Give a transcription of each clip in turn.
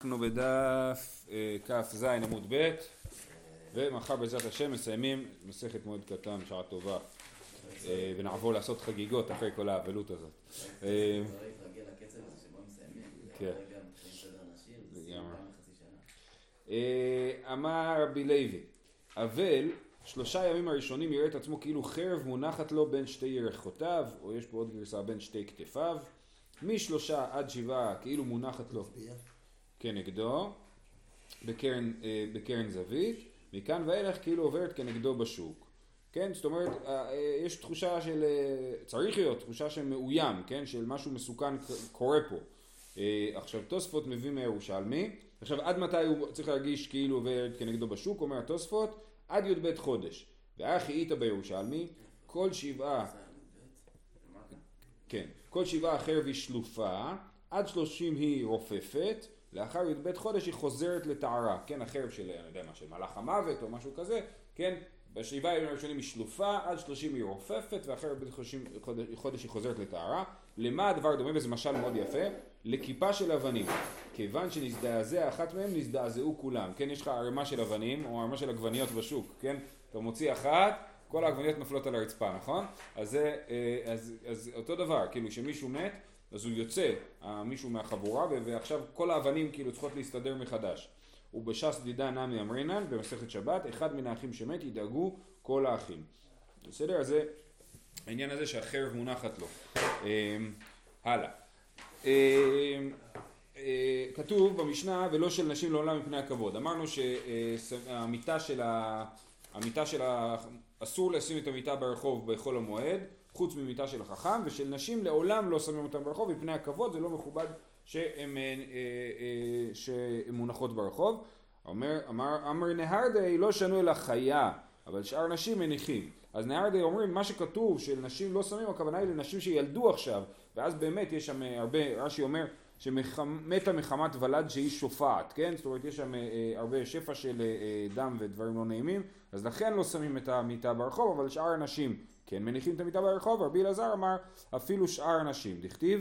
אנחנו בדף אה, כ"ז עמוד ב' ומחר בעזרת השם מסיימים מסכת מועד קטן, שעה טובה אה, ונעבור לעשות חגיגות אחרי כל האבלות הזאת. אה, כן. אמר רבי לוי, אבל שלושה ימים הראשונים יראה את עצמו כאילו חרב מונחת לו בין שתי ירחותיו, או יש פה עוד גרסה בין שתי כתפיו, משלושה עד שבעה כאילו מונחת לו כנגדו בקרן, אה, בקרן זווית, מכאן ואילך כאילו עוברת כנגדו בשוק. כן, זאת אומרת, אה, אה, יש תחושה של, צריך להיות תחושה של מאוים, כן, של משהו מסוכן קורה פה. עכשיו תוספות מביא מירושלמי, עכשיו עד מתי הוא צריך להרגיש כאילו עוברת כנגדו בשוק, אומר התוספות, עד י"ב חודש. ואחי איתא בירושלמי, כל שבעה, כן, כל שבעה החרב היא שלופה, עד שלושים היא רופפת, לאחר י"ב חודש היא חוזרת לטהרה, כן, החרב של, אני יודע מה, של מלאך המוות או משהו כזה, כן, בשבעה ימים הראשונים היא שלופה, עד שלושים היא רופפת, ואחר י"ב חודש היא חוזרת לטהרה. למה הדבר דומה, וזה משל מאוד יפה, לכיפה של אבנים. כיוון שנזדעזע אחת מהם, נזדעזעו כולם. כן, יש לך ערימה של אבנים, או ערימה של עגבניות בשוק, כן? אתה מוציא אחת, כל העגבניות נופלות על הרצפה, נכון? אז זה, אה, אז, אז אותו דבר, כאילו שמישהו מת, אז הוא יוצא, מישהו מהחבורה, ועכשיו כל האבנים כאילו צריכות להסתדר מחדש. ובש"ס דידה נמי אמרינן במסכת שבת, אחד מן האחים שמת ידאגו כל האחים. בסדר? אז זה העניין הזה שהחרב מונחת לו. אמ, הלאה. אמ, אה, כתוב במשנה ולא של נשים לעולם מפני הכבוד. אמרנו שהמיטה של ה... המיטה של ה... אסור לשים את המיטה ברחוב בחול המועד חוץ ממיטה של החכם, ושל נשים לעולם לא שמים אותם ברחוב, מפני הכבוד זה לא מכובד שהן אה, אה, מונחות ברחוב. אומר, אמר, אמר נהרדי לא שנו אלא חיה, אבל שאר נשים מניחים. אז נהרדי אומרים מה שכתוב של נשים לא שמים, הכוונה היא לנשים שילדו עכשיו, ואז באמת יש שם הרבה, רש"י אומר שמתה מחמת ולד שהיא שופעת, כן? זאת אומרת יש שם אה, הרבה שפע של דם ודברים לא נעימים, אז לכן לא שמים את המיטה ברחוב, אבל שאר הנשים כן מניחים את המיטה ברחוב, רבי אלעזר אמר אפילו שאר הנשים, דכתיב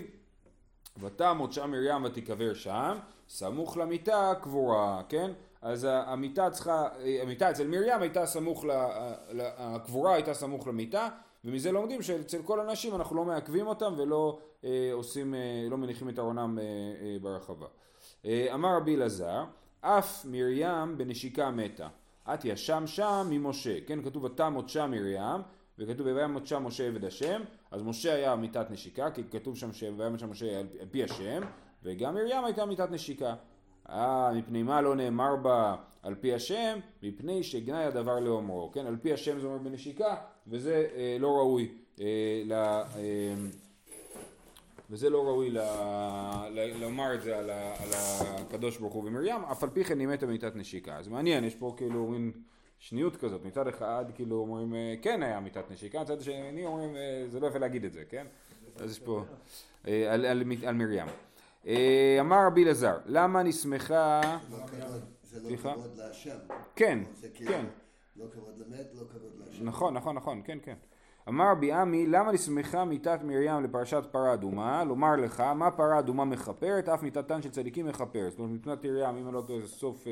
ותמות שם מרים ותיקבר שם, סמוך למיטה קבורה, כן? אז המיטה צריכה, המיטה אצל מרים הייתה סמוך, הקבורה הייתה סמוך למיטה, ומזה לומדים שאצל כל הנשים אנחנו לא מעכבים אותם ולא אה, עושים, אה, לא מניחים את ארונם אה, אה, ברחבה. אה, אמר רבי אלעזר, אף מרים בנשיקה מתה, את ישם שם ממשה, כן? כתוב ותמות שם מרים, וכתוב וימות שם משה עבד השם, אז משה היה מיתת נשיקה, כי כתוב שם וימות שם משה על פי השם, וגם מרים הייתה מיתת נשיקה. אה, מפני מה לא נאמר בה על פי השם? מפני שגנאי הדבר לאומרו, כן? על פי השם זה אומר בנשיקה, וזה אה, לא ראוי אה, ל... אה, וזה לא ראוי ל... ל... לומר את זה על, ה... על הקדוש ברוך הוא ומרים, אף על פי כן היא מתה מיתת נשיקה. אז מעניין, יש פה כאילו מין... שניות כזאת, מצד אחד כאילו אומרים אה, כן היה מיתת נשיקה, מצד שני אומרים אה, זה לא יפה להגיד את זה, כן? אז יש פה אה, על, על, על מרים. אמר רבי אלעזר, למה נסמכה... זה לא כבוד להשם. כן, כאילו כן. לא כבוד למת, לא כבוד להשם. נכון, נכון, נכון, כן, כן. אמר רבי עמי, למה נסמכה מיתת מרים לפרשת פרה אדומה? לומר לך, מה פרה אדומה מכפרת, אף מיתתן של צדיקים מכפרת. זאת אומרת, מיתת מרים, אם אני לא טועה, זה סוף...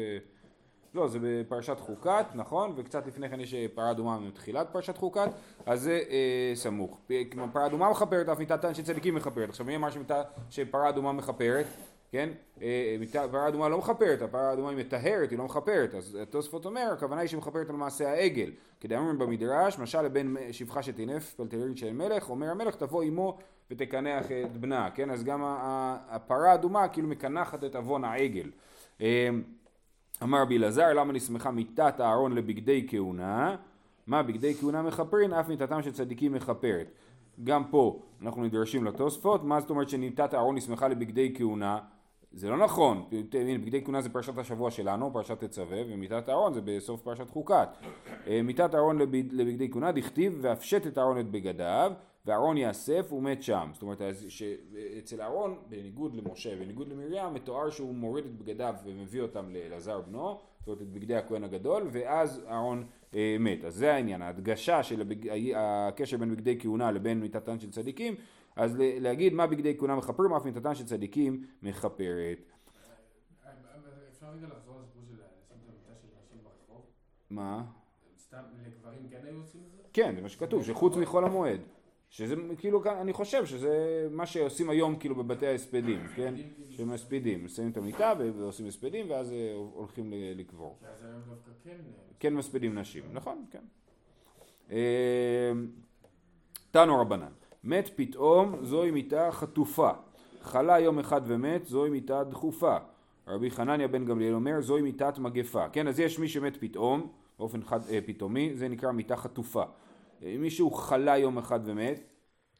לא, זה בפרשת חוקת, נכון? וקצת לפני כן יש פרה אדומה מתחילת פרשת חוקת, אז זה אה, סמוך. כלומר, פרה אדומה מכפרת, אף מיתתן של צדיקים מכפרת. עכשיו מי אמר שמיתה, שפרה אדומה מכפרת? כן? אה, פרה אדומה לא מכפרת, הפרה אדומה היא מטהרת, היא לא מכפרת. אז התוספות אומר, הכוונה היא שמכפרת על מעשה העגל. כדי אמרים במדרש, משל לבן שפחה שטינף פלטרית של מלך, אומר המלך תבוא עמו ותקנח את בנה, כן? אז גם הפרה האדומה כאילו מקנחת את עוון העגל. אמר רבי אלעזר, למה נסמכה מיתת הארון לבגדי כהונה? מה בגדי כהונה מכפרין? אף מיתתם של צדיקים מכפרת. גם פה אנחנו נדרשים לתוספות, מה זאת אומרת שמיתת הארון נסמכה לבגדי כהונה? זה לא נכון, בגדי כהונה זה פרשת השבוע שלנו, פרשת תצווה, ומיתת הארון זה בסוף פרשת חוקת. אה, מיתת הארון לבגדי כהונה, דכתיב והפשט את הארון את בגדיו, ואהרון יאסף ומת שם. זאת אומרת, אצל אהרון, בניגוד למשה, בניגוד למרים, מתואר שהוא מוריד את בגדיו ומביא אותם לאלעזר בנו, זאת אומרת את בגדי הכהן הגדול, ואז אהרון אה, מת. אז זה העניין, ההדגשה של הבג... הקשר בין בגדי כהונה לבין מיתתן של צדיקים, אז להגיד מה בגדי כהונה מכפרים, אף מיתתן של צדיקים מכפרת. אפשר רגע לחזור לסיפור של לשים את המיטה של נשים ברחוב? מה? סתם לגברים כן היו עושים את זה? כן, זה מה שכתוב, שחוץ מחול המועד. שזה כאילו, אני חושב שזה מה שעושים היום כאילו בבתי ההספדים, כן? שמספידים, שמים את המיטה ועושים הספדים ואז אה, הולכים לקבור. כן... אה, כן מספידים נשים, נכון, כן. אה, תנו רבנן, מת פתאום זוהי מיטה חטופה, חלה יום אחד ומת זוהי מיטה דחופה. רבי חנניה בן גמליאל אומר זוהי מיטת מגפה, כן אז יש מי שמת פתאום, באופן חד, אה, פתאומי, זה נקרא מיטה חטופה. אם מישהו חלה יום אחד ומת,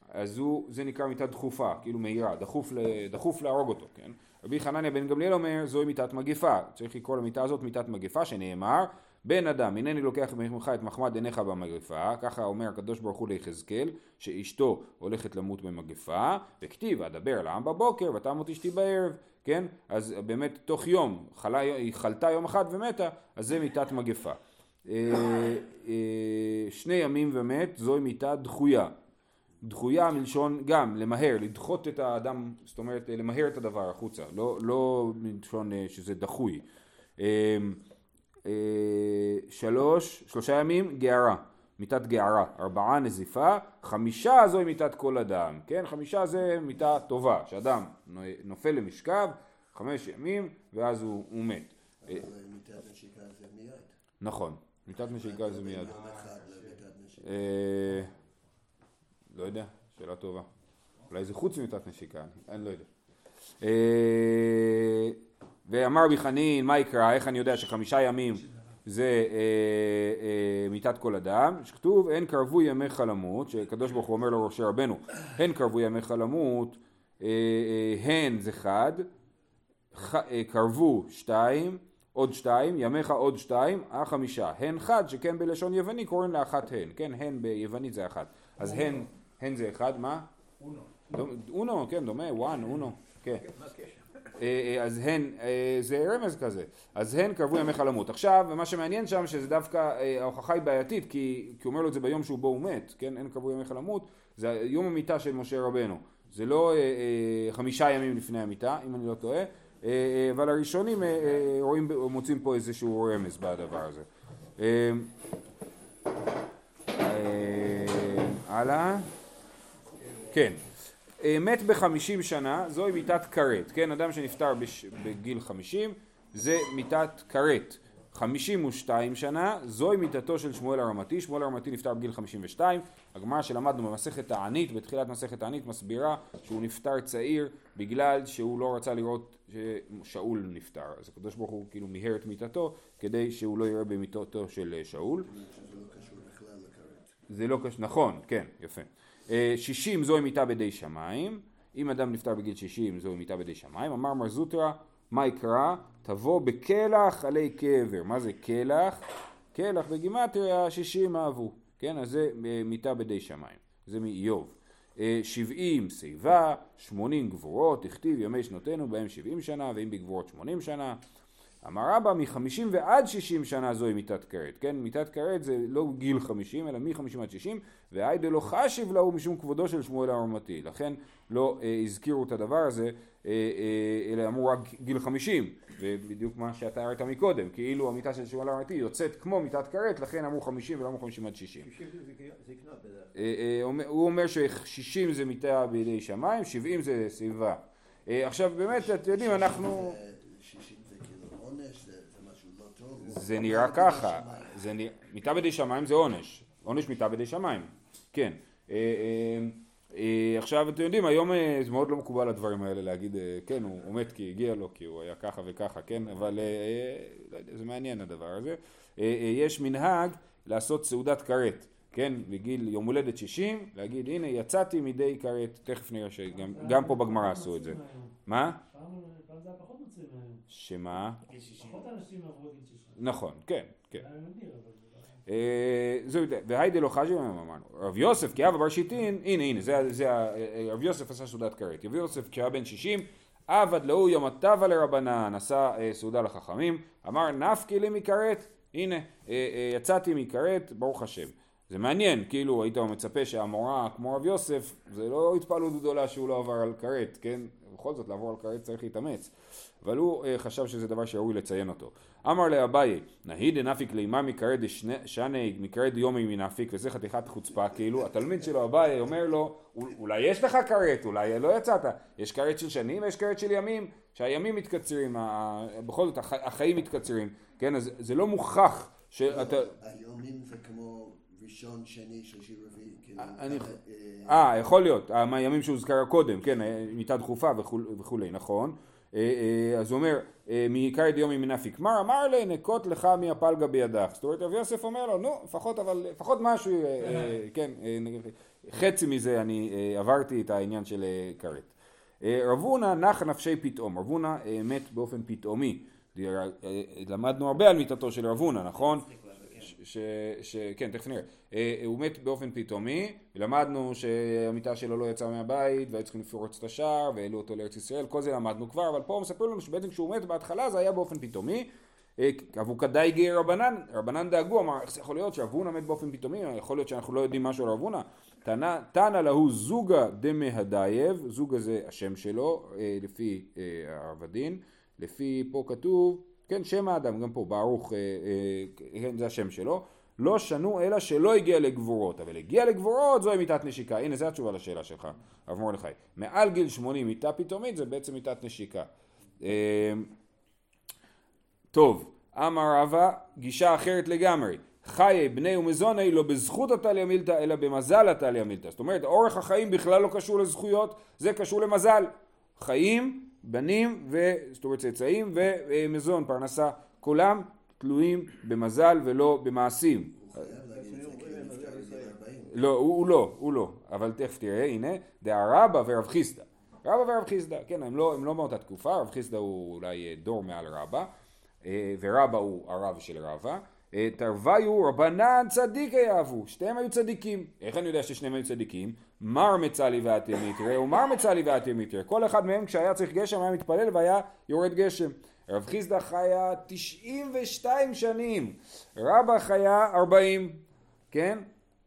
אז הוא, זה נקרא מיטה דחופה, כאילו מהירה, דחוף, דחוף להרוג אותו, כן? רבי חנניה בן גמליאל אומר זוהי מיטת מגפה, צריך לקרוא למיטה הזאת מיטת מגפה שנאמר בן אדם הנני לוקח ממך את מחמד עיניך במגפה, ככה אומר הקדוש ברוך הוא ליחזקאל שאשתו הולכת למות במגפה, וכתיב אדבר לעם בבוקר ותמות אשתי בערב, כן? אז באמת תוך יום, חלה, היא חלתה יום אחד ומתה, אז זה מיטת מגפה. אה, אה, שני ימים ומת זוהי מיטה דחויה. דחויה מלשון גם למהר, לדחות את האדם, זאת אומרת למהר את הדבר החוצה, לא, לא מלשון אה, שזה דחוי. שלוש, שלושה ימים גערה, מיטת גערה, ארבעה נזיפה, חמישה זוהי מיטת כל אדם, כן? חמישה זה מיטה טובה, שאדם נופל למשכב, חמש ימים ואז הוא, הוא מת. נכון. מיטת נשיקה זה מיד. אה, לא יודע, שאלה טובה. אולי זה חוץ ממיטת נשיקה, אני לא יודע. אה, ואמר רבי חנין, מה יקרא, איך אני יודע שחמישה ימים זה אה, מיתת כל אדם, שכתוב הן קרבו ימיך למות, שקדוש ברוך הוא אומר לראשי רבנו, הן קרבו ימיך למות, הן זה חד, קרבו שתיים, עוד שתיים, ימיך עוד שתיים, אה חמישה. הן חד, שכן בלשון יווני קוראים לאחת הן, כן, הן ביוונית זה אחת. אז הן, הן זה אחד, מה? אונו. אונו, כן, דומה, וואן, אונו, כן. אה, אה, אז הן, אה, זה רמז כזה, אז הן קרבו ימיך למות. עכשיו, מה שמעניין שם שזה דווקא, ההוכחה היא בעייתית, כי, כי אומר לו את זה ביום שהוא בו הוא מת, כן, הן קרבו ימיך למות, זה יום המיטה של משה רבנו, זה לא חמישה ימים לפני המיטה, אם אני לא טועה, אבל הראשונים אה, רואים, מוצאים פה איזשהו רמז בדבר הזה. הלאה. כן. מת בחמישים שנה, זוהי מיתת כרת, כן? אדם שנפטר בגיל חמישים, זה מיתת כרת. חמישים ושתיים שנה, זוהי מיתתו של שמואל הרמתי, שמואל הרמתי נפטר בגיל חמישים ושתיים, הגמרא שלמדנו במסכת תענית, בתחילת מסכת תענית מסבירה שהוא נפטר צעיר בגלל שהוא לא רצה לראות ששאול נפטר, אז הקדוש ברוך הוא כאילו מיהר את מיתתו כדי שהוא לא יראה במיתתו של שאול. זה לא קשור, נכון, כן, יפה. אה, שישים זוהי מיתה בידי שמיים, אם אדם נפטר בגיל שישים זוהי מיתה בידי שמיים, אמר מר זוטרא מה יקרא? תבוא בקלח עלי קבר. מה זה קלח? קלח בגימטריה שישים אהבו. כן, אז זה אה, מיתה בידי שמיים. זה מאיוב. אה, שבעים שיבה, שמונים גבורות, הכתיב ימי שנותינו בהם שבעים שנה, ואם בגבורות שמונים שנה. אמר רבא מחמישים ועד שישים שנה זוהי מיתת כרת, כן? מיתת כרת זה לא גיל חמישים אלא מחמישים עד שישים והי דלא חשיב להו משום כבודו של שמואל הרמתי לכן לא אה, הזכירו את הדבר הזה אה, אה, אלא אמרו רק גיל חמישים ובדיוק מה שאתה הראית מקודם כאילו המיתה של שמואל הרמתי יוצאת כמו מיתת כרת לכן אמרו חמישים ולא אמרו חמישים עד שישים. אה, אה, הוא אומר ששישים זה מיתה בידי שמיים שבעים זה סביבה. אה, עכשיו באמת אתם יודעים אנחנו זה נראה ככה, זה. נראה, מיתה בידי שמיים זה עונש, עונש מיתה בידי שמיים, כן. אה, אה, אה, עכשיו אתם יודעים היום זה מאוד לא מקובל הדברים האלה להגיד כן הוא מת כי הגיע לו כי הוא היה ככה וככה כן אבל לא זה מעניין הדבר הזה. יש מנהג לעשות סעודת כרת כן? בגיל יום הולדת 60 להגיד הנה יצאתי מידי כרת. תכף נראה שגם פה בגמרא עשו את זה. מה? שמה? פחות אנשים עברו גיל 60 נכון, כן, כן. אה, והי דלא חשי אמרנו, רב יוסף כי אבא בר שיטין, הנה הנה, זה רב יוסף עשה סעודת כרת, רב יוסף כשהיה בן שישים, עבד לאו יום הטבה לרבנן, עשה אה, סעודה לחכמים, אמר נפקי לי מכרת, הנה, אה, יצאתי מכרת, ברוך השם. זה מעניין, כאילו היית מצפה שהמורה כמו רב יוסף, זה לא התפעלות גדולה שהוא לא עבר על כרת, כן? בכל זאת לעבור על כרת צריך להתאמץ. אבל הוא אה, חשב שזה דבר שראוי לציין אותו. אמר לאביי, נהי דנפיק לימה מכרת דשני מכרת דיומי מנפיק, וזה חתיכת חוצפה, כאילו, התלמיד שלו אביי אומר לו, אולי יש לך כרת, אולי לא יצאת, יש כרת של שנים ויש כרת של ימים, שהימים מתקצרים, ה- בכל זאת הח- החיים מתקצרים, כן, אז זה לא מוכח שאתה... היומים זה כמו ראשון, שני, שלישי, רביעי. כאילו, ככה, אה, אה, יכול להיות, הימים שהוזכר קודם, כן, מיטה דחופה וכו'- וכולי, נכון. אה, אה, אז הוא אומר, אה, מעיקר דיומי מנפיק מר, אמר לי, נקוט לך מהפלגה בידך. זאת אומרת, רב יוסף אומר לו, נו, לפחות, אבל, לפחות משהו, אה, אה, כן, אה, חצי מזה אני אה, עברתי את העניין של אה, כרת. אה, רב הונא נח נפשי פתאום, רב הונא אה, מת באופן פתאומי. אה, אה, למדנו הרבה על מיתתו של רב הונא, נכון? ש, ש, ש, כן, תכף נראה. אה, הוא מת באופן פתאומי, למדנו שהמיטה שלו לא יצאה מהבית, והיו צריכים לפרוץ את השער, והעלו אותו לארץ ישראל, כל זה למדנו כבר, אבל פה הוא מספר לנו שבעצם כשהוא מת בהתחלה זה היה באופן פתאומי. אה, אבוקדאי גר רבנן, רבנן דאגו, אמר, איך זה יכול להיות שאבונה מת באופן פתאומי, יכול להיות שאנחנו לא יודעים משהו על אבונה. תנא להו זוגה דמהדייב, זוגה זה השם שלו, אה, לפי אה, העבדין, לפי פה כתוב, כן, שם האדם, גם פה, ברוך, אה, אה, כן, זה השם שלו. לא שנו אלא שלא הגיע לגבורות, אבל הגיע לגבורות זוהי מיתת נשיקה. הנה, זו התשובה לשאלה שלך, הרב מרדכי. מעל גיל 80 מיתה פתאומית זה בעצם מיתת נשיקה. אה, טוב, אמר רבא, גישה אחרת לגמרי. חיי בני ומזוני לא בזכות התליה מילתא אלא במזל התליה מילתא. זאת אומרת, אורך החיים בכלל לא קשור לזכויות, זה קשור למזל. חיים, בנים, ו... זאת אומרת צאצאים ומזון, פרנסה, כולם תלויים במזל ולא במעשים. הוא חייב להגיד את זה כי הוא נפטר בגיל 40. לא, הוא, לא, הוא לא, אבל תכף תראה, הנה, דהרבא ורב חיסדא. רבא ורב חיסדא, כן, הם לא, הם לא מאותה תקופה, רב חיסדא הוא אולי אה, דור מעל רבא, אה, ורבא הוא הרב של רבא. תרוויו רבנן צדיקי אהבו, שתיהם היו צדיקים. איך אני יודע ששניהם היו צדיקים? מר מצלי ואתיה מיתרא ומר מצלי ואתיה מיתרא. כל אחד מהם כשהיה צריך גשם היה מתפלל והיה יורד גשם. רב חיסדא חיה 92 שנים, רבא חיה 40, כן?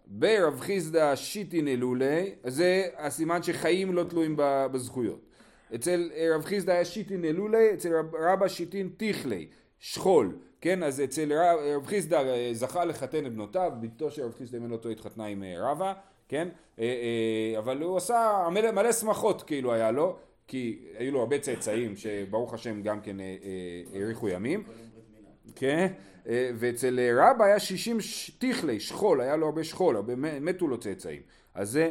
ברב חיסדא שיטין אלולי, זה הסימן שחיים לא תלויים בזכויות. אצל אה, רב חיסדא היה שיטין אלולי, אצל רב, רבא שיטין תיכלי, שכול, כן? אז אצל רב, חיסדא אה, זכה לחתן את בנותיו, בתו של רב חיסדא אם אני לא טועה התחתנה עם אה, רבא, כן? אה, אבל הוא עשה מלא, מלא שמחות כאילו היה לו, כי היו לו הרבה צאצאים שברוך השם גם כן האריכו ימים. כן, ואצל רבא היה 60 ש- תיכלי, שכול, היה לו הרבה שכול, הרבה מתו לו צאצאים. אז זה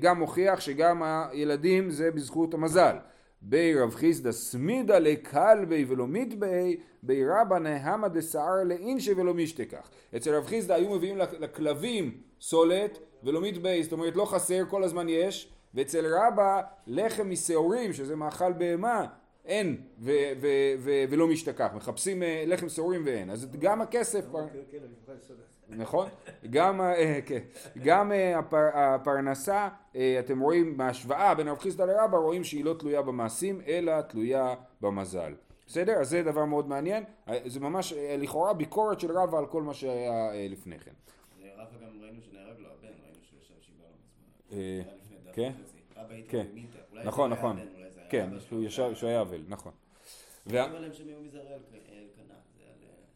גם מוכיח שגם הילדים זה בזכות המזל. בי רב חיסדא סמידא לכלבי ולא מתבי, בי רבא נהמה דסער לאינשי ולא משתכח. אצל רב חיסדא היו מביאים לכ- לכלבים סולת ולא מתבי, זאת אומרת לא חסר, כל הזמן יש, ואצל רבא לחם משעורים, שזה מאכל בהמה, אין ו- ו- ו- ולא משתכח, מחפשים אה, לחם שעורים ואין, אז גם הכסף, פר... נכון? גם, ה- אה, כן. גם אה, הפר, הפרנסה, אה, אתם רואים בהשוואה בין רב חיסדא לרבא, רואים שהיא לא תלויה במעשים, אלא תלויה במזל. בסדר? אז זה דבר מאוד מעניין, אה, זה ממש אה, לכאורה ביקורת של רבא על כל מה שהיה אה, לפני כן. רבא גם ראינו שנהרג לו הבן, ראינו שהוא ישב שבעה לא מזמן. אה, זה היה לפני דף כן? וחצי. רבא הייתי כן. נכון, זה היה נכון. כן, שהוא היה אבל, נכון.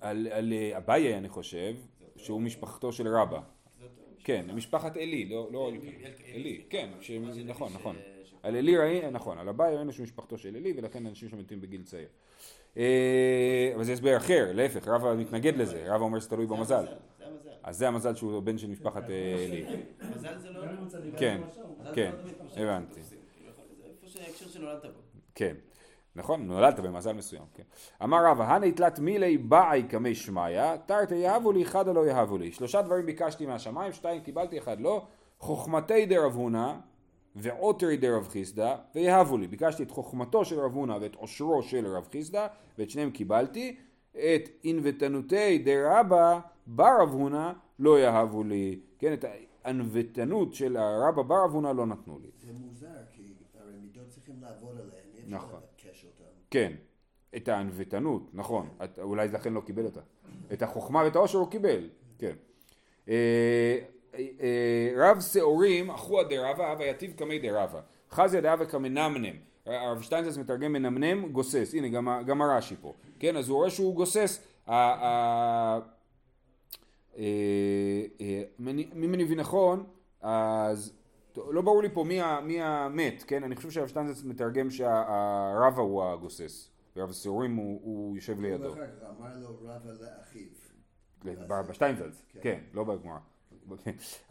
על... על, על אה, אביי אני חושב, שהוא משפחתו של רבא. כן, משפחת עלי, לא, לא אלי, עלי, אלי, כן, נכון, אלי נכון. על עלי ראינו, נכון, על אביי ראינו שהוא משפחתו של עלי ולכן אנשים שמתים בגיל צעיר. אה, אבל זה הסבר אחר, להפך, רבא מתנגד לזה, רבא אומר שזה תלוי זה במזל. אז זה המזל שהוא בן של משפחת אה, עלי. מזל זה לא... כן, כן, לא הבנתי. שההקשר שנולדת בו. כן, נכון, נולדת במזל מסוים, כן. אמר רבא, הני תלת מילי באי קמי שמיא, תרתי יהבו לי, אחד לא יהבו לי. שלושה דברים ביקשתי מהשמיים, שתיים קיבלתי, אחד לא. חוכמתי דרב הונא, ועותרי דרב חיסדא, ויהבו לי. ביקשתי את חוכמתו של רב הונא ואת עושרו של רב חיסדא, ואת שניהם קיבלתי. את ענוותנותי דרבא ברב הונא לא יהבו לי. כן, את הענוותנות של הרבא ברב הונא לא נתנו לי. זה מוזר, כי הרי מידות צריכים לעבוד עליהן, אי אפשר נכון. לבקש אותן. כן, את הענוותנות, נכון, את, אולי לכן לא קיבל אותה. את החוכמה ואת העושר הוא קיבל, כן. אה, אה, רב שעורים, אחוה דרבה, הווה יתיב קמי דרבה. חזיה דהווה כמנמנם. הרב שטיינזלץ מתרגם מנמנם, גוסס. הנה, גם, גם הרש"י פה. כן, אז הוא רואה שהוא גוסס. אה, אם אני מבין נכון, אז לא ברור לי פה מי, ה- מי המת, כן? אני חושב שהרב שטיינזלץ מתרגם שהרבה הוא הגוסס, ורב שעורים הוא, הוא יושב לידו. אמר לו רבא לאחיו. בשטיינזלץ, כן. כן, לא בגמרא.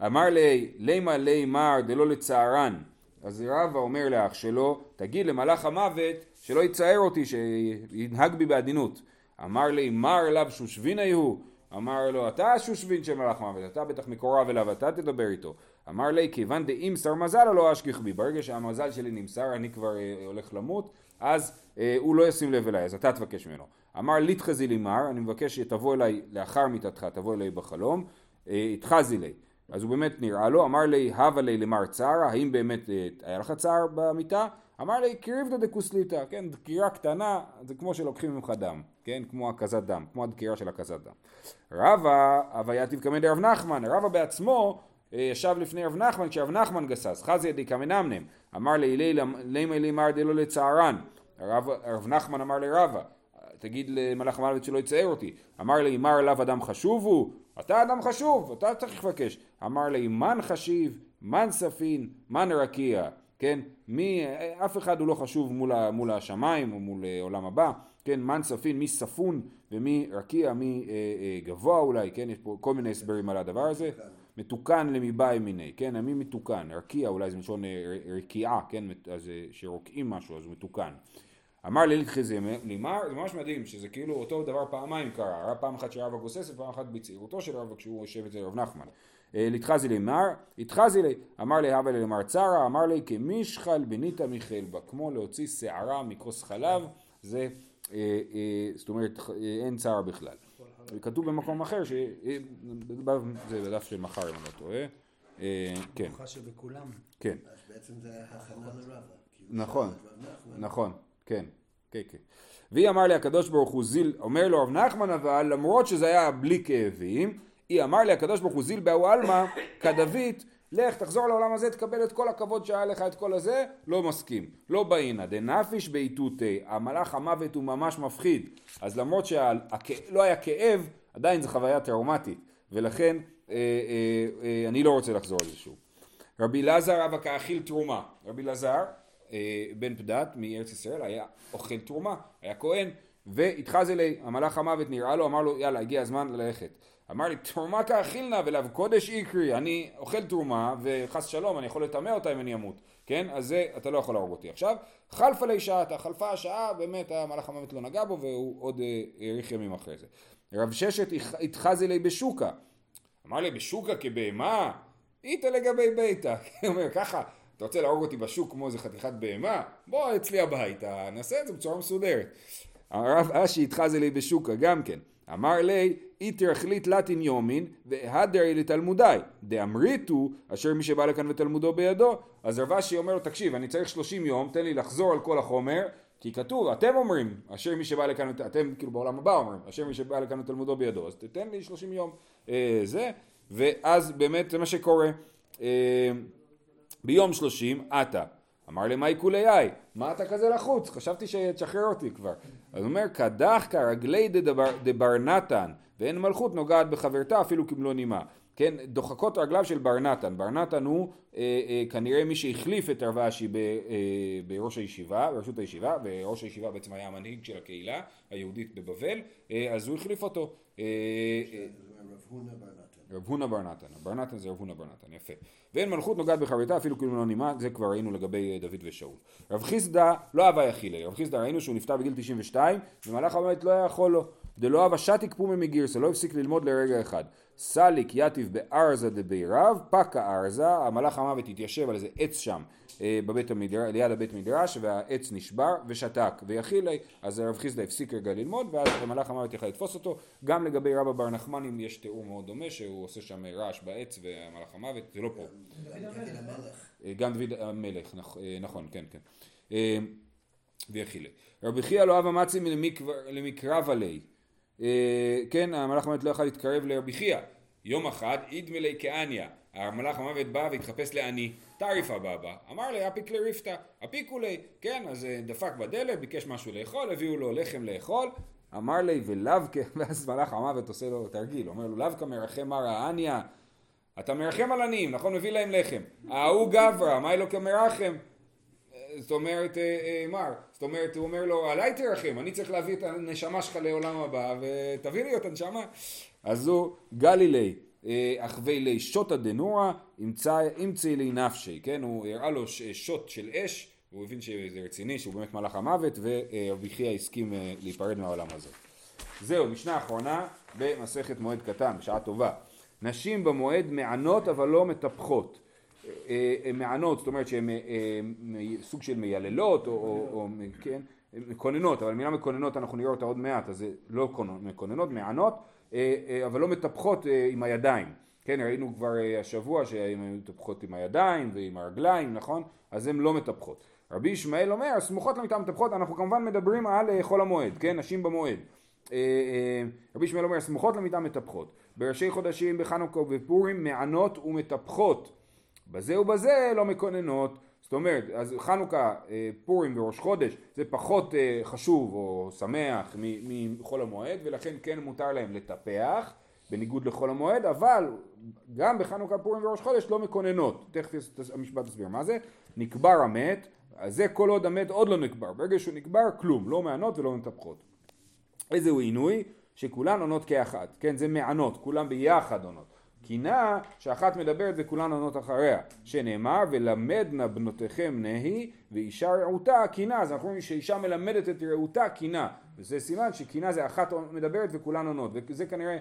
אמר לי, לימה לי מר דלא לצערן. אז רבא אומר לאח שלו, תגיד למלאך המוות שלא יצער אותי, שינהג בי בעדינות. אמר לי, מר אליו שושבין הוא. אמר לו, אתה השושבין של מלאך מוות, אתה בטח מקורב אליו, אתה תדבר איתו. אמר לי, כיוון דאימסר מזל לא אשכיח בי. ברגע שהמזל שלי נמסר, אני כבר אה, הולך למות, אז אה, הוא לא ישים לב אליי, אז אתה תבקש ממנו. אמר ליתחזי לי מר, אני מבקש שתבוא אליי לאחר מיתתך, תבוא אליי בחלום, אה, התחזי לי. אז הוא באמת נראה לו, אמר לי הווה לי למר צערה, האם באמת אה, היה לך צער במיטה? אמר לי קריבתא דקוסליתא, כן, דקירה קטנה, זה כמו שלוקחים ממך דם, כן, כמו הקזת דם, כמו הדקירה של הקזת דם. רבא, הווייתיב קמא דרב נחמן, רבא בעצמו אה, ישב לפני רב נחמן כשרב נחמן גסס, חזי ידי קמנמנם, אמר לי לימי לימר דלא לצערן, רב, נחמן אמר לרבא, תגיד למלאך המוות שלא יצער אותי. אמר לי, מר עליו אדם חשוב הוא? אתה אדם חשוב, אתה צריך לבקש. אמר לי, מן חשיב, מן ספין, מן רקיע. כן, מי, אף אחד הוא לא חשוב מול, מול השמיים או מול אה, עולם הבא. כן, מן ספין, מי ספון ומי רקיע, מי אה, אה, גבוה אולי, כן, יש פה כל מיני הסברים על הדבר הזה. מתוקן למיבאי מיני, כן, מי מתוקן, רקיע אולי זה מלשון אה, רקיעה, כן, אז אה, שרוקעים משהו אז הוא מתוקן. אמר לי חזי לימר, זה ממש מדהים, שזה כאילו אותו דבר פעמיים קרה, היה פעם אחת שרבא גוסס ופעם אחת בצעירותו של רבא כשהוא יושב אצל רב נחמן. אה, לתחזי לימר, התחזי לי, אמר לי הווה לי למר צרה, אמר לי כמישחל בניתא מחלבה, כמו להוציא שערה מכוס חלב, זה, זאת אומרת, אין צער בכלל. כתוב במקום אחר, ש... אה, זה בדף של מחר אם אני לא טועה, אה, כן, מנוחה שבכולם. כן. אז בעצם זה הכנה הוא נכון, נכון, כן, כן, כן. והיא אמר לי הקדוש ברוך הוא זיל, אומר לו רב נחמן אבל למרות שזה היה בלי כאבים, היא אמר לי הקדוש ברוך הוא זיל באו עלמא כדבית, לך תחזור לעולם הזה תקבל את כל הכבוד שהיה לך את כל הזה, לא מסכים, לא באינה, דנפיש באיתותי, המלאך המוות הוא ממש מפחיד, אז למרות שלא היה כאב, עדיין זו חוויה טראומטית, ולכן אה, אה, אה, אני לא רוצה לחזור על זה שוב. רבי אלעזר אבא כאכיל תרומה. רבי אלעזר, אה, בן פדת מארץ ישראל, היה אוכל תרומה, היה כהן, והתחז אלי, המלאך המוות נראה לו, אמר לו, יאללה, הגיע הזמן ללכת. אמר לי, תרומה כאכיל נא ולאו קודש איקרי, אני אוכל תרומה, וחס שלום, אני יכול לטמא אותה אם אני אמות, כן? אז זה, אתה לא יכול להרוג אותי. עכשיו, חלפה לי שעתה, חלפה השעה, באמת המלאך המוות לא נגע בו, והוא עוד אה, האריך ימים אחרי זה. רב ששת התחז אלי בשוקה. אמר לי, בשוקה כבהמה? איתה לגבי ביתה. הוא אומר, ככה, אתה רוצה להרוג אותי בשוק כמו איזה חתיכת בהמה? בוא אצלי הביתה, נעשה את זה בצורה מסודרת. הרב אשי התחז אלי בשוקה גם כן. אמר לי, איתר החליט לטין יומין, והדרי לתלמודי. דאמריתו, אשר מי שבא לכאן ותלמודו בידו. אז רב אשי אומר לו, תקשיב, אני צריך 30 יום, תן לי לחזור על כל החומר, כי כתוב, אתם אומרים, אשר מי שבא לכאן, אתם כאילו בעולם הבא אומרים, אשר מי שבא לכאן ותלמודו בידו, אז תתן לי 30 יום אה, זה, ואז באמת זה מה שקורה. אה, ביום שלושים, עתה. אמר למאי כולי מה אתה כזה לחוץ? חשבתי שתשחרר אותי כבר. אז הוא אומר, קדח כרגלי דבר, נתן, ואין מלכות נוגעת בחברתה אפילו כמלוא נימה. כן, דוחקות רגליו של בר נתן. בר נתן הוא אה, אה, כנראה מי שהחליף את רב אשי אה, בראש הישיבה, בראשות הישיבה, וראש הישיבה בעצם היה המנהיג של הקהילה היהודית בבבל, אה, אז הוא החליף אותו. אה, אה, רב הונא בר נתן. רב בר נתן, זה רב הונא בר נתן, יפה. ואין מלכות נוגעת בחברתה אפילו כאילו לא נימה, זה כבר ראינו לגבי אה, דוד ושאול. רב חיסדא לא אהבה יחילי, רב חיסדא ראינו שהוא נפטר בגיל 92, ומלאך המוות לא היה יכול לו. דלא אהבה שתיק פומי מגירסה, לא הפסיק ללמוד לרגע אחד. סליק יתיב בארזה דבירב, פקה ארזה, המלאך המוות התיישב על איזה עץ שם. אה, בבית המדרש, ליד הבית מדרש והעץ נשבר ושתק ויחילי אז הרב חיסדא הפסיק רגע ללמוד ואז המלאך המוות יכל לתפוס אותו. גם לגבי רבא בר נחמנים יש תיאור מאוד דומה שהוא עושה שם רעש בעץ והמלאך המוות זה לא פה. אה, גם דוד המלך נכ- אה, נכון כן כן. אה, ויחילי רבי חייא לא אהבה מצי למקרב עלי. אה, כן המלאך המוות לא יכל להתקרב לרבי חייא. יום אחד אידמלי כאניה, המלאך המוות בא והתחפש לעני, טריפה בבא, אמר לי אפיק לריפתא, אפיקו לי, כן, אז אה, דפק בדלת, ביקש משהו לאכול, הביאו לו לחם לאכול, אמר לי ולאו, ואז מלאך המוות עושה לו תרגיל, אומר לו לאו כמרחם מרא אניה, אתה מרחם על עניים, נכון? מביא להם לחם. ההוא גברא, מה אלו כמרחם? זאת אומרת, אה, אה, מר, זאת אומרת, הוא אומר לו, עליי תרחם, אני צריך להביא את הנשמה שלך לעולם הבא, ותביא לי את הנשמה. אז הוא גלילי, אחווי לי שוטה דנורא, אמצי לי נפשי, כן? הוא הראה לו ש- שוט של אש, והוא הבין שזה רציני, שהוא באמת מלאך המוות, ורבי חייא הסכים אה, להיפרד מהעולם הזה. זהו, משנה אחרונה במסכת מועד קטן, בשעה טובה. נשים במועד מענות אבל לא מטפחות. אה, אה, מענות, זאת אומרת שהן אה, אה, סוג של מייללות, או, או, או כן, מקוננות, אבל מילה מקוננות אנחנו נראה אותה עוד מעט, אז זה לא קונ- מקוננות, מענות, אה, אה, אבל לא מטפחות אה, עם הידיים. כן, ראינו כבר אה, השבוע שהן היו מטפחות עם הידיים ועם הרגליים, נכון? אז הן לא מטפחות. רבי ישמעאל אומר, סמוכות למיטה מטפחות, אנחנו כמובן מדברים על אה, חול המועד, כן? נשים במועד. אה, אה, רבי ישמעאל אומר, סמוכות למיטה מטפחות. בראשי חודשים, בחנוכה ובפורים, מענות ומטפחות. בזה ובזה לא מקוננות. זאת אומרת, אז חנוכה, אה, פורים וראש חודש זה פחות אה, חשוב או שמח מחול המועד ולכן כן מותר להם לטפח בניגוד לחול המועד אבל גם בחנוכה, פורים וראש חודש לא מקוננות. תכף המשפט יסביר מה זה. נקבר המת, אז זה כל עוד המת עוד לא נקבר. ברגע שהוא נקבר כלום, לא מענות ולא מטפחות. איזהו עינוי? שכולן עונות כאחת, כן זה מענות, כולן ביחד עונות. קינה שאחת מדברת וכולן עונות אחריה, שנאמר ולמדנה בנותיכם נהי ואישה רעותה קינה, אז אנחנו רואים שאישה מלמדת את רעותה קינה, וזה סימן שקינה זה אחת מדברת וכולן עונות, וזה כנראה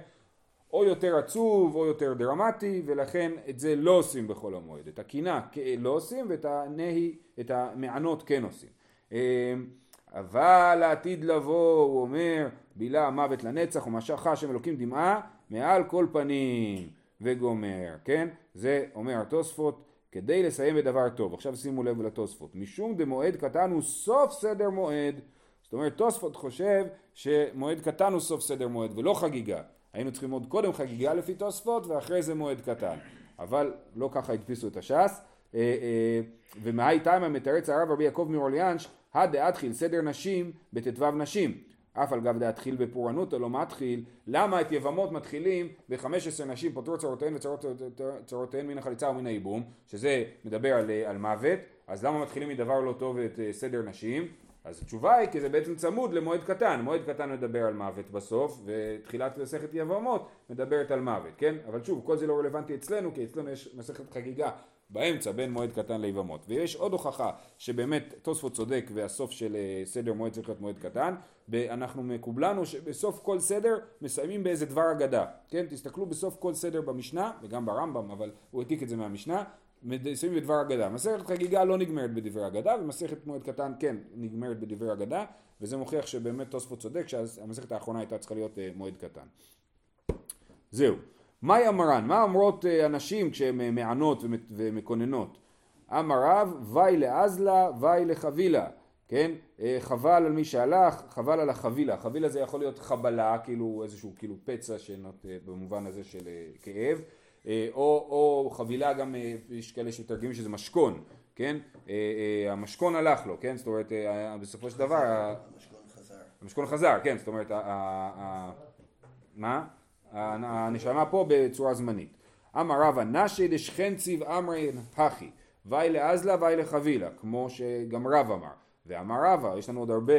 או יותר עצוב או יותר דרמטי ולכן את זה לא עושים בחול המועד, את הקינה לא עושים ואת הנהי, את המענות כן עושים. אמ, אבל לעתיד לבוא הוא אומר בילה המוות לנצח ומשך השם אלוקים דמעה מעל כל פנים וגומר כן? זה אומר התוספות כדי לסיים בדבר טוב. עכשיו שימו לב לתוספות. משום דמועד קטן הוא סוף סדר מועד. זאת אומרת תוספות חושב שמועד קטן הוא סוף סדר מועד ולא חגיגה. היינו צריכים עוד קודם חגיגה לפי תוספות ואחרי זה מועד קטן. אבל לא ככה הדפיסו את הש"ס. אה, אה, ומאי תימא מתרץ הרב רבי יעקב מאורליאנש הדאתחיל סדר נשים בט"ו נשים אף על גב דאתחיל בפורענותא לא מתחיל למה את יבמות מתחילים ב-15 נשים פוטרו צרותיהן וצרותיהן מן החליצה ומן הייבום שזה מדבר על, אה, על מוות אז למה מתחילים מדבר לא טוב את אה, סדר נשים אז התשובה היא כי זה בעצם צמוד למועד קטן, מועד קטן מדבר על מוות בסוף ותחילת מסכת יבמות מדברת על מוות, כן? אבל שוב כל זה לא רלוונטי אצלנו כי אצלנו יש מסכת חגיגה באמצע בין מועד קטן ליבמות. ויש עוד הוכחה שבאמת תוספות צודק והסוף של אה, סדר מועד צריך להיות מועד קטן ואנחנו מקובלנו שבסוף כל סדר מסיימים באיזה דבר אגדה. כן? תסתכלו בסוף כל סדר במשנה וגם ברמב"ם אבל הוא העתיק את זה מהמשנה מסיימים בדבר אגדה. מסכת חגיגה לא נגמרת בדברי אגדה ומסכת מועד קטן כן נגמרת בדברי אגדה וזה מוכיח שבאמת תוספות צודק שהמסכת האחרונה הייתה צריכה להיות אה, מועד קטן. זהו מהי המרן? מה אומרות אה, הנשים כשהן אה, מענות ומק- ומקוננות? אמר רב, וי לאזלה, וי לחבילה, כן? אה, חבל על מי שהלך, חבל על החבילה. חבילה זה יכול להיות חבלה, כאילו איזשהו כאילו פצע שנות, במובן הזה של כאב, או, או חבילה גם, יש כאלה שמתרגמים שזה משכון, כן? המשכון הלך לו, כן? זאת אומרת, בסופו של דבר, המשכון חזר. המשכון חזר, כן, זאת אומרת, מה? הנשמה פה בצורה זמנית. אמר רבא נשי דשכן ציב אמרי הכי, ואי לאזלה ואי לחבילה, כמו שגם רב אמר. ואמר רבא, יש לנו עוד הרבה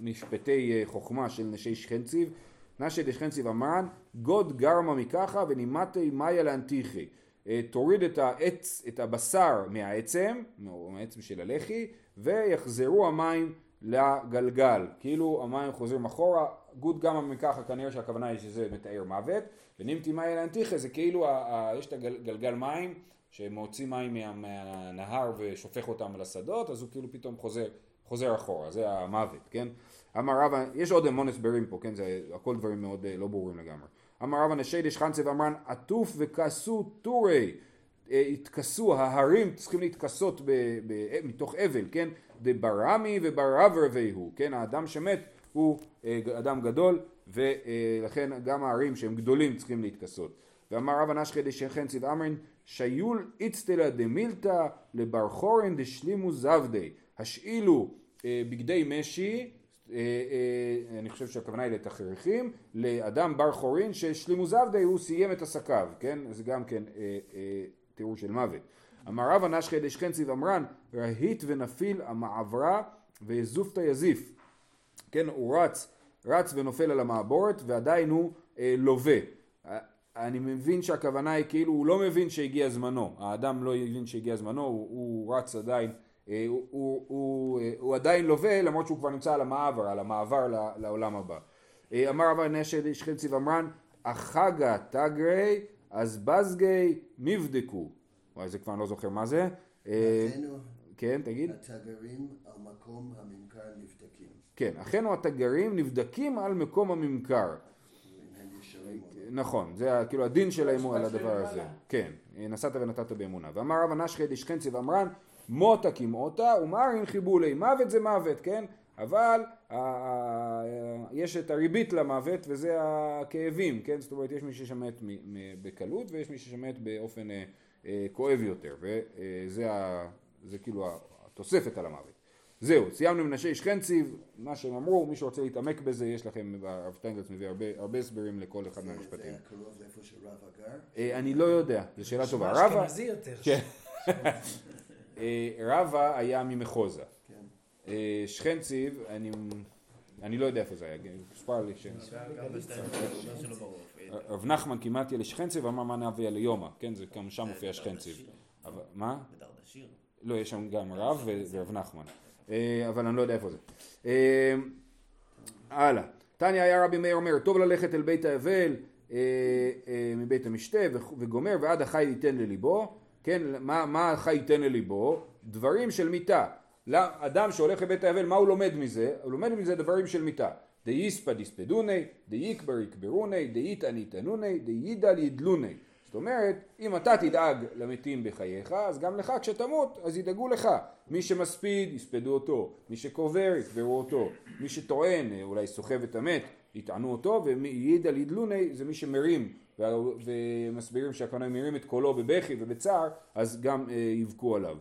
משפטי אה, חוכמה של נשי שכן ציב, נשי דשכנציב אמרן, גוד גרמא מככא ונמטי מיא לאנטיכי. אה, תוריד את העץ, את הבשר מהעצם, מהעצם של הלחי, ויחזרו המים לגלגל, כאילו המים חוזרים אחורה, גוד גרמא מככא כנראה שהכוונה היא שזה מתאר מוות, ונמטי מיא לאנטיכי זה כאילו, יש את הגלגל מים שמוציא מים מה- מהנהר ושופך אותם לשדות, אז הוא כאילו פתאום חוזר, חוזר אחורה, זה המוות, כן? אמר רבא, יש עוד המון הסברים פה, כן? זה הכל דברים מאוד אה, לא ברורים לגמרי. אמר רבא נשי דשחנצה ואמרן עטוף וכסו טורי אה, התכסו, ההרים צריכים להתכסות מתוך אבל, כן? דברמי וברבר ויהו, כן? האדם שמת הוא אה, אדם גדול ולכן גם ההרים שהם גדולים צריכים להתכסות. ואמר רב הנשכי דשכן ציב אמרין שיול איצטלה דמילתא לבר חורן דשלימו זבדי השאילו אה, בגדי משי אה, אה, אני חושב שהכוונה היא לתכריכים לאדם בר חורין שהשלימו זבדי הוא סיים את עסקיו כן? זה גם כן אה, אה, תיאור של מוות. אמר רבא נשכי דשכן ציב אמרן רהיט ונפיל המעברה ויזופתא יזיף כן הוא רץ רץ ונופל על המעבורת ועדיין הוא אה, לווה. אה, אני מבין שהכוונה היא כאילו הוא לא מבין שהגיע זמנו. האדם לא הבין שהגיע זמנו הוא, הוא רץ עדיין אה, הוא, הוא, הוא, אה, הוא עדיין לווה למרות שהוא כבר נמצא על המעבר על המעבר לעולם הבא. אה, אמר רבא נשד שכן ציב אמרן החגה תגרי אז בזגי מבדקו. וואי זה כבר אני לא זוכר מה זה. כן תגיד. התגרים על מקום הממכר נבדקים. כן אחינו התגרים נבדקים על מקום הממכר. נכון, זה כאילו הדין שלהם הוא על הדבר הזה. כן, נסעת ונתת באמונה. ואמר רב הנשכי דשכנצי ואמרן מותה כמותה ומרין חיבולי מוות זה מוות, כן? אבל יש את הריבית למוות וזה הכאבים, כן? זאת אומרת יש מי ששמת מ- בקלות ויש מי ששמת באופן אה, אה, כואב יותר וזה ה- זה כאילו התוספת על המוות. זהו, סיימנו מנשי שכנציב, מה שהם אמרו, מי שרוצה להתעמק בזה, יש לכם, הרב שטיינגרץ מביא הרבה, הרבה הסברים לכל אחד מהמשפטים. זה קרוב לאיפה שרבא גר. אה, אני לא יודע, זו שאלה טובה. רבא, אשכנזי יותר. כן. אה, רבא היה ממחוזה. כן. אה, שכנציב, אני, אני לא יודע איפה זה היה, ספר לי ש... גם בשתיים, לא שלא ברור. רב נחמן כמעט יהיה לשכנציב, אמר מה נביא ליומא, כן, זה גם שם מופיע שכנציב. מה? בדרדשיר. לא, יש שם גם רב ורב נחמן. אה, אבל אני לא יודע איפה זה. אה, הלאה. תניא היה רבי מאיר אומר, טוב ללכת אל בית האבל אה, מבית המשתה וגומר ועד החי ייתן לליבו. כן, מה, מה החי ייתן לליבו? דברים של מיתה. אדם שהולך לבית האבל, מה הוא לומד מזה? הוא לומד מזה דברים של מיתה. דאיספא דיספדוני, דאיקבר יקברוני, דאיתן יתנוני, דאידל ידלוני. זאת אומרת, אם אתה תדאג למתים בחייך, אז גם לך כשתמות, אז ידאגו לך. מי שמספיד, יספדו אותו. מי שקובר, יקברו אותו. מי שטוען, אה, אולי סוחב את המת, יטענו אותו, ויידל ידלוני זה מי שמרים, ומסבירים שהכוונה מרים את קולו בבכי ובצער, אז גם אה, יבכו עליו.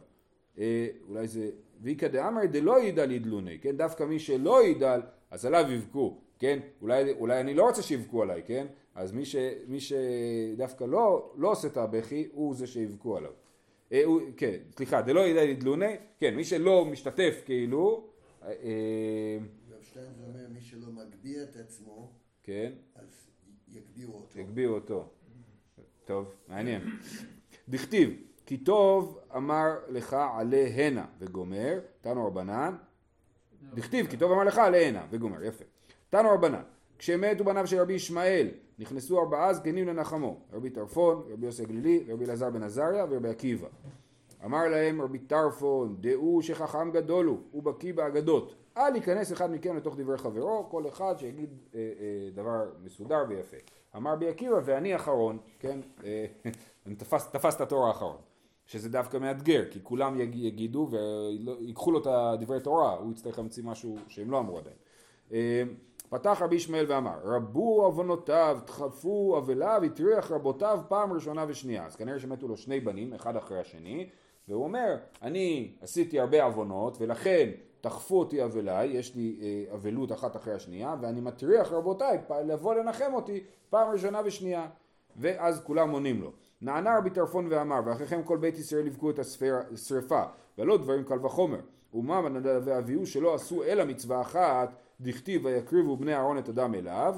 אה, אולי זה, ואיכא דאמר דלא ידל ידלוני, כן? דווקא מי שלא ידל, אז עליו יבכו, כן? אולי, אולי אני לא רוצה שיבכו עליי, כן? אז מי, ש, מי שדווקא לא, לא עושה את הבכי, הוא זה שיבכו עליו. אה, הוא, כן, סליחה, דלא ידל ידלוני, כן, מי שלא משתתף כאילו, אה, אה, רב שטיין זה אומר, מי שלא מגביה את עצמו, כן, אז יגביהו אותו. יגביהו אותו. טוב, מעניין. דכתיב, כי טוב אמר לך עלה הנה וגומר, תנו רבנן, דכתיב כי טוב אמר לך עלה הנה וגומר, יפה. תנו רבנן, כשמתו בניו של רבי ישמעאל, נכנסו ארבעה זקנים לנחמו, רבי טרפון, רבי יוסי הגלילי, רבי אלעזר בן עזריה ורבי עקיבא. אמר להם רבי טרפון, דעו שחכם גדול הוא, הוא בקיא באגדות. אל ייכנס אחד מכם לתוך דברי חברו, כל אחד שיגיד אה, אה, דבר מסודר ויפה. אמר רבי עקיבא, ואני אחרון, כן, אה, תפס, תפס את התור האחרון. שזה דווקא מאתגר, כי כולם יג, יגידו ויקחו לו את הדברי תורה, הוא יצטרך להמציא משהו שהם לא אמרו עדיין. אה, פתח רבי ישמעאל ואמר, רבו עוונותיו, דחפו אבליו, הטריח רבותיו פעם ראשונה ושנייה. אז כנראה שמתו לו שני בנים, אחד אחרי השני, והוא אומר, אני עשיתי הרבה עוונות, ולכן תחפו אותי אבליי, יש לי אה, אבלות אחת אחרי השנייה, ואני מטריח רבותיי לבוא לנחם אותי פעם ראשונה ושנייה. ואז כולם עונים לו. נענה רבי טרפון ואמר, ואחריכם כל בית ישראל יבכו את השרפה, ולא דברים קל וחומר. ומה ואביהו שלא עשו אלא מצווה אחת, דכתיב ויקריבו בני אהרון את הדם אליו.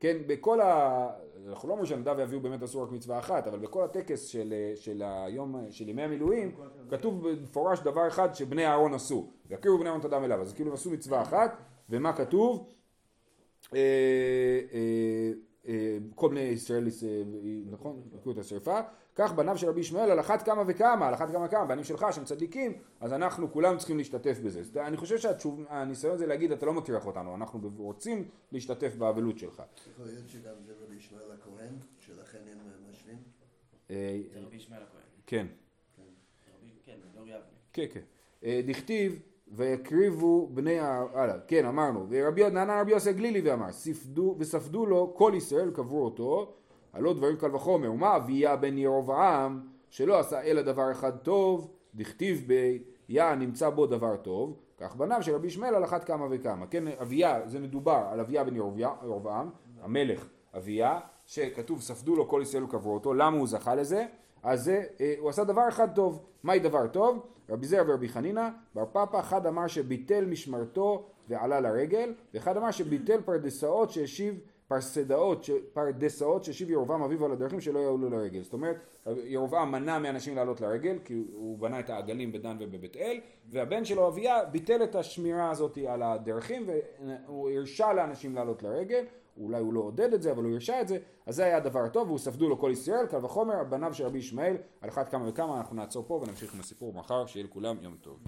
כן, בכל ה... אנחנו לא אומרים שנדב ואביהו באמת עשו רק מצווה אחת, אבל בכל הטקס של, של היום, של ימי המילואים, כתוב במפורש דבר אחד שבני אהרון עשו. ויקריבו בני אהרון את הדם אליו. אז כאילו הם עשו מצווה אחת, ומה כתוב? אה, אה, אה, כל בני ישראל, נכון? יקראו את השרפה. כך בניו של רבי ישמעאל על אחת כמה וכמה, על אחת כמה וכמה, בנים שלך שהם צדיקים, אז אנחנו כולם צריכים להשתתף בזה. אז אני חושב שהניסיון זה להגיד אתה לא מטריח אותנו, אנחנו רוצים להשתתף באבלות שלך. יכול להיות שגם זה רבי ישמעאל הכהן, שלכן הם משווים? אה, זה רבי ישמעאל הכהן. כן, רבי- כן, דור יבנה. כן, כן. אה, דכתיב ויקריבו בני ה... הלאה, כן אמרנו, ורבי נענה רבי יוסי הגלילי ואמר, ספדו וספדו לו כל ישראל קברו אותו הלא דברים קל וחומר, ומה אביה בן ירבעם שלא עשה אלא דבר אחד טוב, דכתיב בי יה נמצא בו דבר טוב, כך בניו של רבי ישמעאל על אחת כמה וכמה. כן, אביה, זה מדובר על אביה בן ירבע- ירבעם, המלך אביה, שכתוב ספדו לו כל ישראל וקברו אותו, למה הוא זכה לזה? אז זה, אה, הוא עשה דבר אחד טוב. מהי דבר טוב? רבי זרע ורבי חנינא, בר פפא, אחד אמר שביטל משמרתו ועלה לרגל, ואחד אמר שביטל פרדסאות שהשיב פרסדאות, פרדסאות שהשיב ירבעם אביו על הדרכים שלא יעלו לרגל. זאת אומרת, ירבעם מנע מאנשים לעלות לרגל, כי הוא בנה את העגלים בדן ובבית אל, והבן שלו אביה ביטל את השמירה הזאת על הדרכים, והוא הרשה לאנשים לעלות לרגל, אולי הוא לא עודד את זה, אבל הוא הרשה את זה, אז זה היה הדבר הטוב, והוא ספדו לו כל ישראל, קל וחומר, בניו של רבי ישמעאל, על אחת כמה וכמה, אנחנו נעצור פה ונמשיך עם הסיפור מחר, שיהיה לכולם יום טוב.